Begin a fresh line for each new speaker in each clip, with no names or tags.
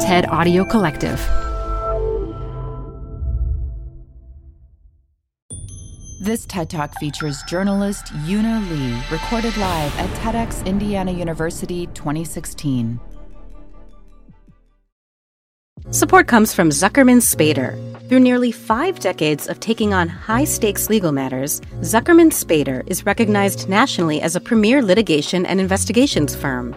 TED Audio Collective.
This TED Talk features journalist Euna Lee, recorded live at TEDx Indiana University 2016.
Support comes from Zuckerman Spader. Through nearly five decades of taking on high stakes legal matters, Zuckerman Spader is recognized nationally as a premier litigation and investigations firm.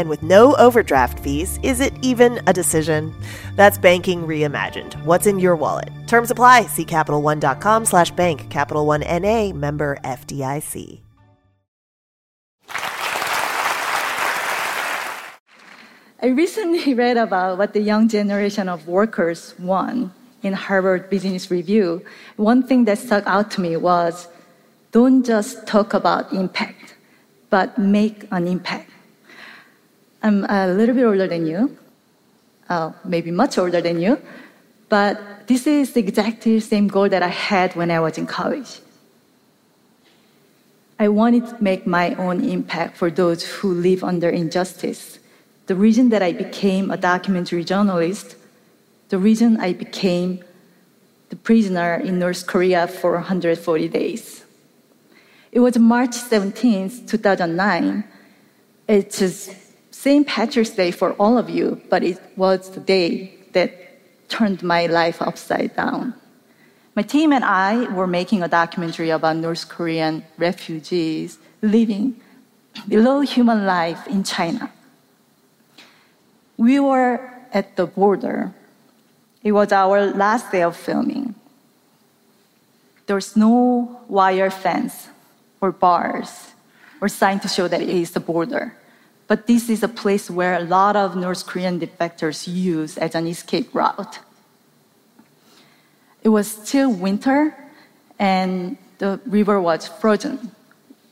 And with no overdraft fees, is it even a decision? That's banking reimagined. What's in your wallet? Terms apply. See CapitalOne.com slash bank. Capital One N.A. member FDIC.
I recently read about what the young generation of workers want in Harvard Business Review. One thing that stuck out to me was don't just talk about impact, but make an impact. I'm a little bit older than you, uh, maybe much older than you, but this is the same goal that I had when I was in college. I wanted to make my own impact for those who live under injustice the reason that I became a documentary journalist, the reason I became the prisoner in North Korea for 140 days. It was March 17th, 2009. It's St. Patrick's Day for all of you, but it was the day that turned my life upside down. My team and I were making a documentary about North Korean refugees living below human life in China. We were at the border. It was our last day of filming. There's no wire fence or bars or sign to show that it is the border. But this is a place where a lot of North Korean defectors use as an escape route. It was still winter and the river was frozen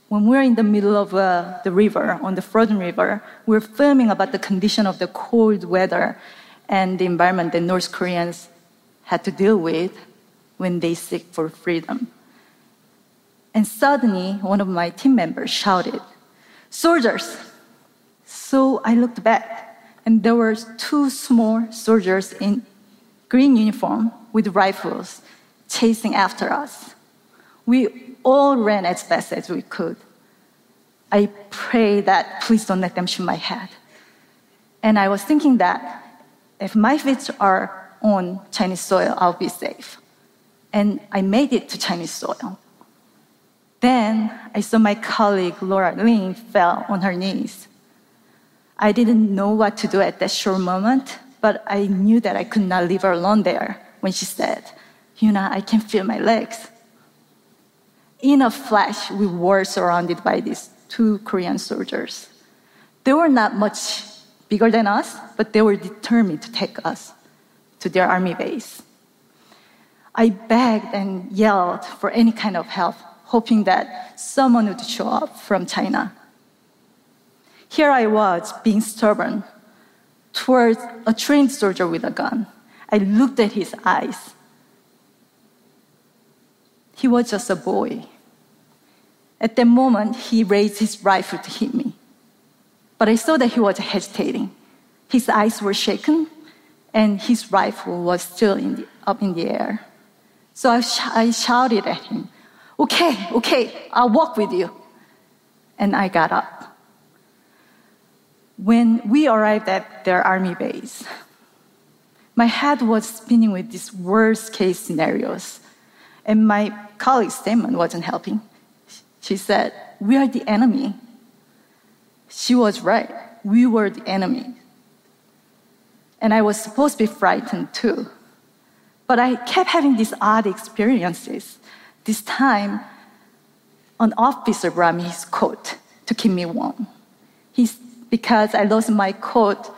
when we're in the middle of uh, the river, on the frozen river, we're filming about the condition of the cold weather and the environment that North Koreans had to deal with when they seek for freedom. And suddenly, one of my team members shouted, Soldiers! So I looked back, and there were two small soldiers in green uniform with rifles chasing after us. We all ran as fast as we could. I pray that please don't let them shoot my head. And I was thinking that if my feet are on Chinese soil, I'll be safe. And I made it to Chinese soil. Then I saw my colleague Laura Ling fell on her knees. I didn't know what to do at that short moment, but I knew that I could not leave her alone there when she said, Euna, I can feel my legs in a flash, we were surrounded by these two Korean soldiers. They were not much bigger than us, but they were determined to take us to their army base. I begged and yelled for any kind of help, hoping that someone would show up from China. Here I was, being stubborn, towards a trained soldier with a gun. I looked at his eyes he was just a boy. At that moment, he raised his rifle to hit me. But I saw that he was hesitating. His eyes were shaken, and his rifle was still in the, up in the air. So I, sh- I shouted at him, Okay, okay, I'll walk with you. And I got up. When we arrived at their army base, my head was spinning with these worst case scenarios. And my colleague's statement wasn't helping. She said, We are the enemy. She was right. We were the enemy. And I was supposed to be frightened too. But I kept having these odd experiences. This time, an officer brought me his coat to keep me warm. He's, because I lost my coat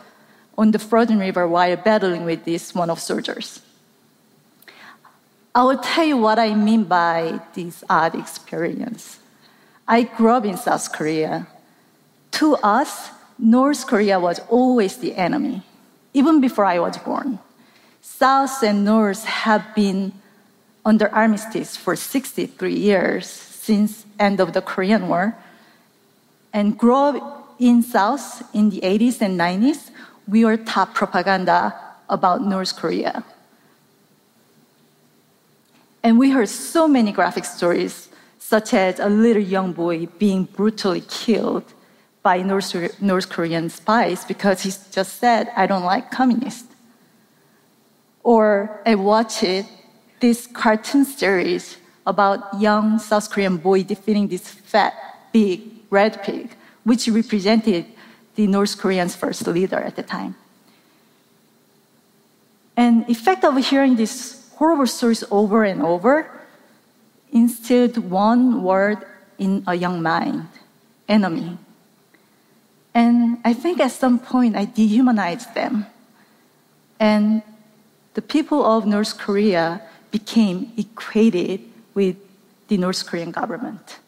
on the frozen river while battling with this one of soldiers. I will tell you what I mean by this odd experience. I grew up in South Korea. To us, North Korea was always the enemy, even before I was born. South and North have been under armistice for 63 years since end of the Korean War. And grew up in South in the 80s and 90s, we were taught propaganda about North Korea. And we heard so many graphic stories, such as a little young boy being brutally killed by North, North Korean spies because he just said, I don't like communists. Or I watched this cartoon series about young South Korean boy defeating this fat, big red pig, which represented the North Korean's first leader at the time. And effect of hearing these horrible stories over and over instilled one word in a young mind, enemy. And I think at some point I dehumanized them. And the people of North Korea became equated with the North Korean government.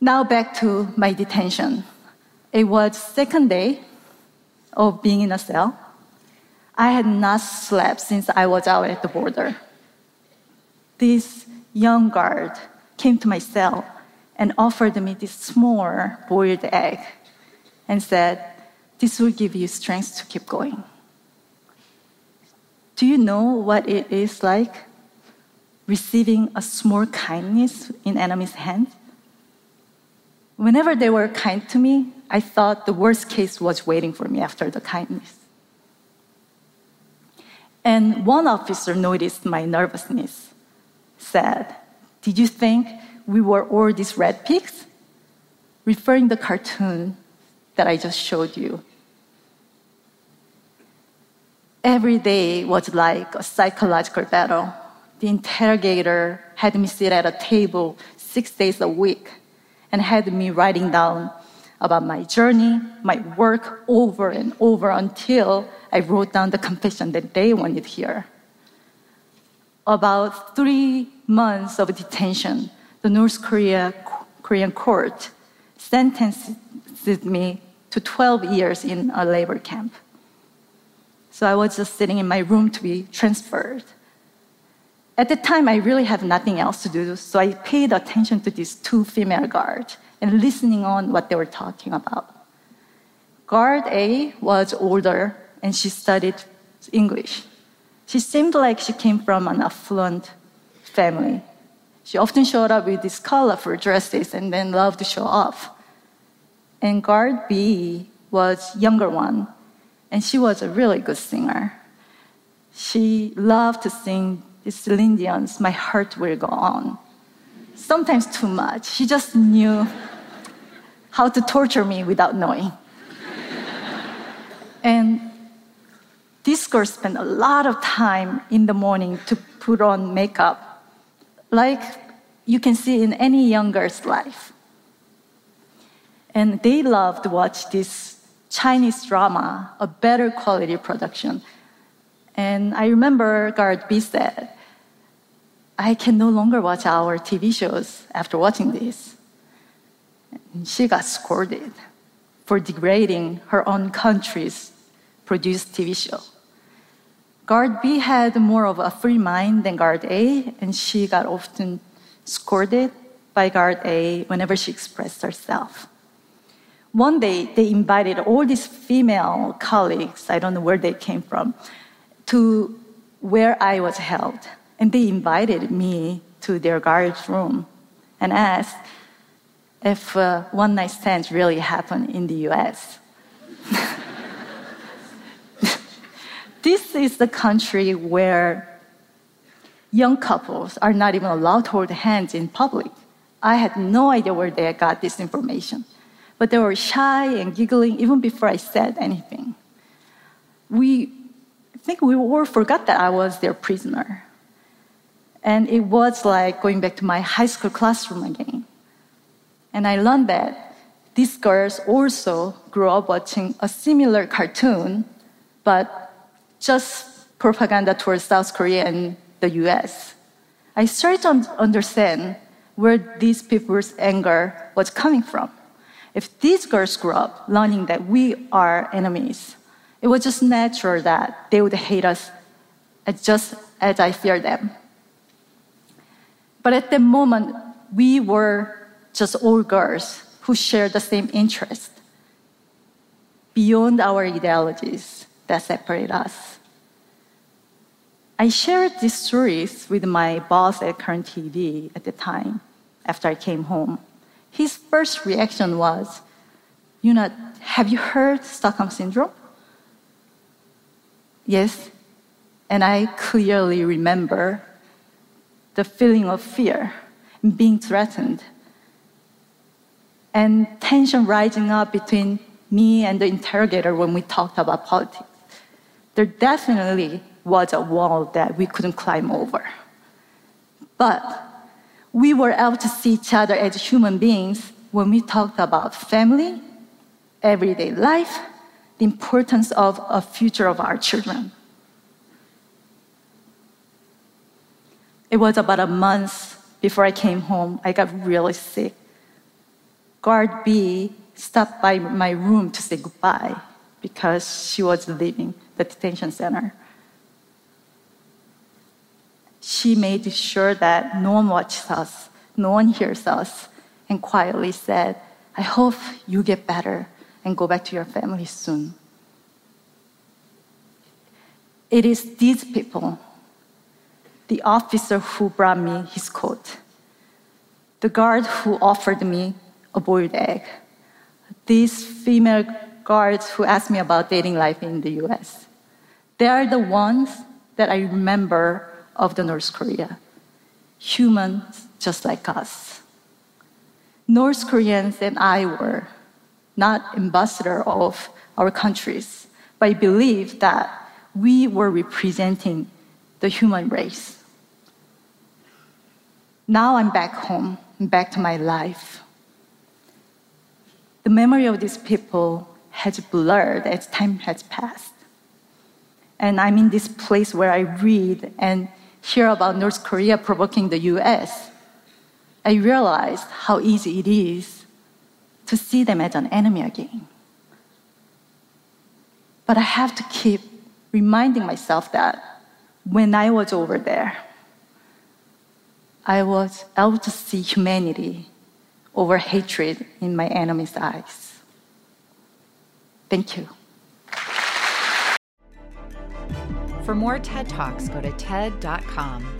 Now back to my detention. It was second day of being in a cell. I had not slept since I was out at the border. This young guard came to my cell and offered me this small boiled egg and said, This will give you strength to keep going. Do you know what it is like receiving a small kindness in enemy's hands? Whenever they were kind to me, I thought the worst case was waiting for me after the kindness. And one officer noticed my nervousness, said, Did you think we were all these red pigs? Referring the cartoon that I just showed you. Every day was like a psychological battle. The interrogator had me sit at a table six days a week and had me writing down about my journey, my work over and over until I wrote down the confession that they wanted here. About three months of detention, the North Korea, Korean court sentenced me to 12 years in a labor camp. So I was just sitting in my room to be transferred. At the time, I really had nothing else to do, so I paid attention to these two female guards and listening on what they were talking about. Guard A was older and she studied English. She seemed like she came from an affluent family. She often showed up with these colorful dresses and then loved to show off. And guard B was younger one, and she was a really good singer. She loved to sing the Celine Dion's My Heart Will Go On. Sometimes too much. She just knew how to torture me without knowing. and this girl spent a lot of time in the morning to put on makeup, like you can see in any young girl's life. And they loved to watch this Chinese drama, a better quality production. And I remember Guard B said, I can no longer watch our TV shows after watching this. And she got scolded for degrading her own country's produced TV show. Guard B had more of a free mind than Guard A, and she got often scolded by Guard A whenever she expressed herself. One day, they invited all these female colleagues, I don't know where they came from, to where I was held. And they invited me to their guard's room and asked if uh, one night stands really happen in the US. this is the country where young couples are not even allowed to hold hands in public. I had no idea where they got this information but they were shy and giggling even before I said anything. We think we all forgot that I was their prisoner. And it was like going back to my high school classroom again. And I learned that these girls also grew up watching a similar cartoon, but just propaganda towards South Korea and the US. I started to understand where these people's anger was coming from. If these girls grew up learning that we are enemies, it was just natural that they would hate us uh, just as I fear them. But at the moment, we were just all girls who shared the same interest beyond our ideologies that separate us. I shared these stories with my boss at Current TV at the time after I came home. His first reaction was, You know, have you heard Stockholm Syndrome? Yes. And I clearly remember the feeling of fear, and being threatened, and tension rising up between me and the interrogator when we talked about politics. There definitely was a wall that we couldn't climb over. But we were able to see each other as human beings when we talked about family, everyday life, the importance of a future of our children. It was about a month before I came home. I got really sick. Guard B stopped by my room to say goodbye because she was leaving the detention center. She made sure that no one watches us, no one hears us, and quietly said, I hope you get better and go back to your family soon. It is these people the officer who brought me his coat, the guard who offered me a boiled egg, these female guards who asked me about dating life in the US. They are the ones that I remember of the North Korea. Humans just like us. North Koreans and I were not ambassador of our countries, but I believe that we were representing the human race. Now I'm back home, back to my life. The memory of these people has blurred as time has passed. And I'm in this place where I read and hear about North Korea provoking the US. I realized how easy it is to see them as an enemy again. But I have to keep reminding myself that when I was over there, I was able to see humanity over hatred in my enemy's eyes. Thank you.
For more TED Talks, go to TED.com.